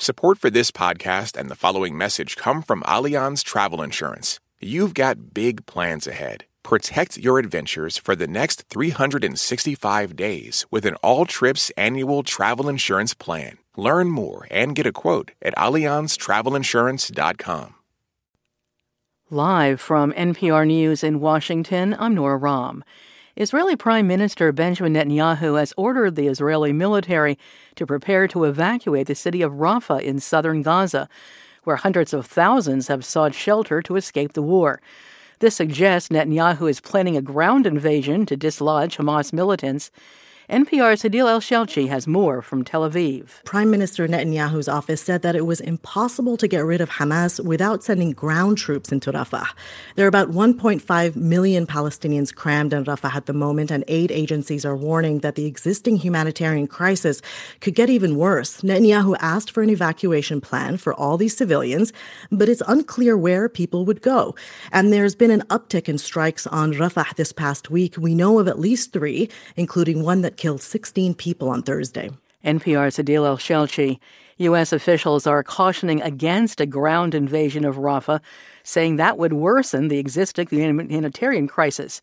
Support for this podcast and the following message come from Allianz Travel Insurance. You've got big plans ahead. Protect your adventures for the next 365 days with an all trips annual travel insurance plan. Learn more and get a quote at AllianzTravelInsurance.com. Live from NPR News in Washington, I'm Nora Raum. Israeli Prime Minister Benjamin Netanyahu has ordered the Israeli military to prepare to evacuate the city of Rafah in southern Gaza, where hundreds of thousands have sought shelter to escape the war. This suggests Netanyahu is planning a ground invasion to dislodge Hamas militants NPR's Hadeel Al-Shalchi has more from Tel Aviv. Prime Minister Netanyahu's office said that it was impossible to get rid of Hamas without sending ground troops into Rafah. There are about 1.5 million Palestinians crammed in Rafah at the moment, and aid agencies are warning that the existing humanitarian crisis could get even worse. Netanyahu asked for an evacuation plan for all these civilians, but it's unclear where people would go. And there's been an uptick in strikes on Rafah this past week. We know of at least three, including one that killed 16 people on Thursday. NPR's Hadeel Al-Shalchi. U.S. officials are cautioning against a ground invasion of Rafah, saying that would worsen the existing humanitarian crisis.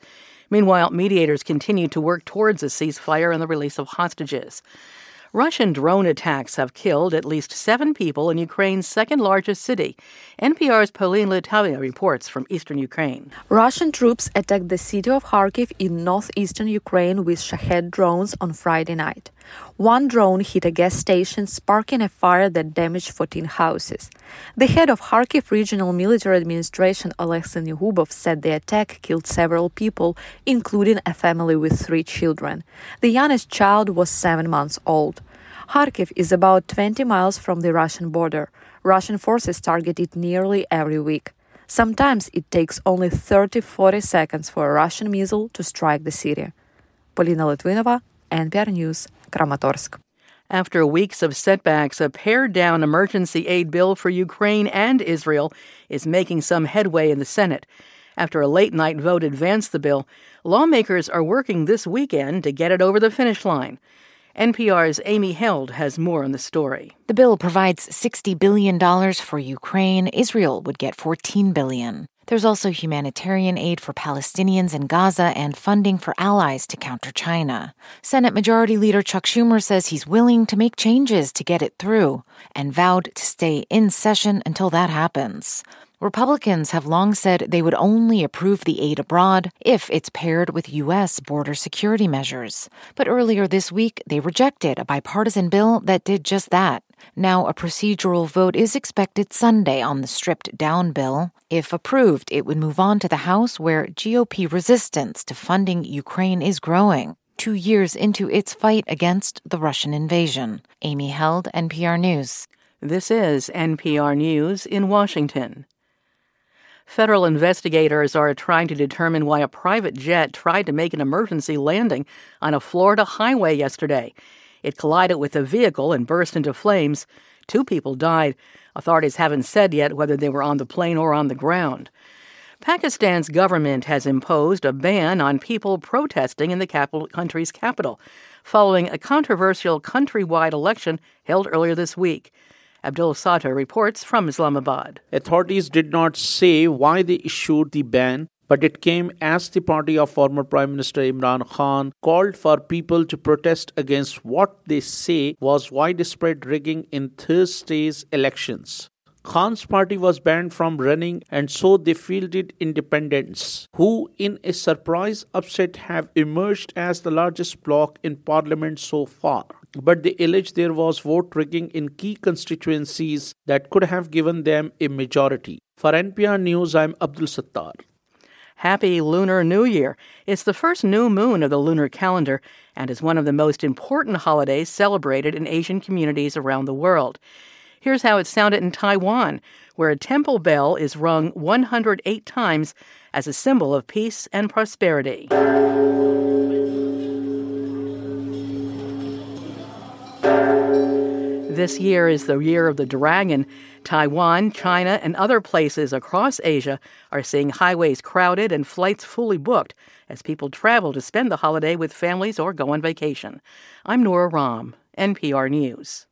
Meanwhile, mediators continue to work towards a ceasefire and the release of hostages. Russian drone attacks have killed at least seven people in Ukraine's second largest city. NPR's Polina Litvinova reports from eastern Ukraine. Russian troops attacked the city of Kharkiv in northeastern Ukraine with Shahed drones on Friday night. One drone hit a gas station, sparking a fire that damaged 14 houses. The head of Kharkiv Regional Military Administration, Alexei Syniehubov, said the attack killed several people, including a family with three children. The youngest child was seven months old. Kharkiv is about 20 miles from the Russian border. Russian forces target it nearly every week. Sometimes it takes only 30 40 seconds for a Russian missile to strike the city. Polina Litvinova, NPR News, Kramatorsk. After weeks of setbacks, a pared down emergency aid bill for Ukraine and Israel is making some headway in the Senate. After a late night vote advanced the bill, lawmakers are working this weekend to get it over the finish line. NPR's Amy Held has more on the story. The bill provides $60 billion for Ukraine. Israel would get $14 billion. There's also humanitarian aid for Palestinians in Gaza and funding for allies to counter China. Senate Majority Leader Chuck Schumer says he's willing to make changes to get it through and vowed to stay in session until that happens. Republicans have long said they would only approve the aid abroad if it's paired with U.S. border security measures. But earlier this week, they rejected a bipartisan bill that did just that. Now, a procedural vote is expected Sunday on the stripped down bill. If approved, it would move on to the House, where GOP resistance to funding Ukraine is growing. Two years into its fight against the Russian invasion. Amy Held, NPR News. This is NPR News in Washington. Federal investigators are trying to determine why a private jet tried to make an emergency landing on a Florida highway yesterday. It collided with a vehicle and burst into flames. Two people died. Authorities haven't said yet whether they were on the plane or on the ground. Pakistan's government has imposed a ban on people protesting in the capital, country's capital following a controversial countrywide election held earlier this week. Abdul Sattar reports from Islamabad. Authorities did not say why they issued the ban, but it came as the party of former Prime Minister Imran Khan called for people to protest against what they say was widespread rigging in Thursday's elections. Khan's party was banned from running, and so they fielded independents, who, in a surprise upset, have emerged as the largest bloc in parliament so far. But they allege there was vote rigging in key constituencies that could have given them a majority. For NPR News, I'm Abdul Sattar. Happy Lunar New Year. It's the first new moon of the lunar calendar and is one of the most important holidays celebrated in Asian communities around the world. Here's how it sounded in Taiwan, where a temple bell is rung 108 times as a symbol of peace and prosperity. This year is the year of the dragon. Taiwan, China, and other places across Asia are seeing highways crowded and flights fully booked as people travel to spend the holiday with families or go on vacation. I'm Nora Raum, NPR News.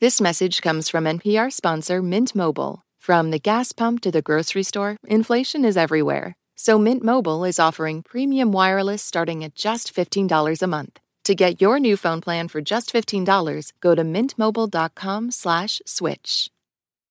This message comes from NPR sponsor Mint Mobile. From the gas pump to the grocery store, inflation is everywhere. So Mint Mobile is offering premium wireless starting at just $15 a month. To get your new phone plan for just $15, go to mintmobile.com/switch.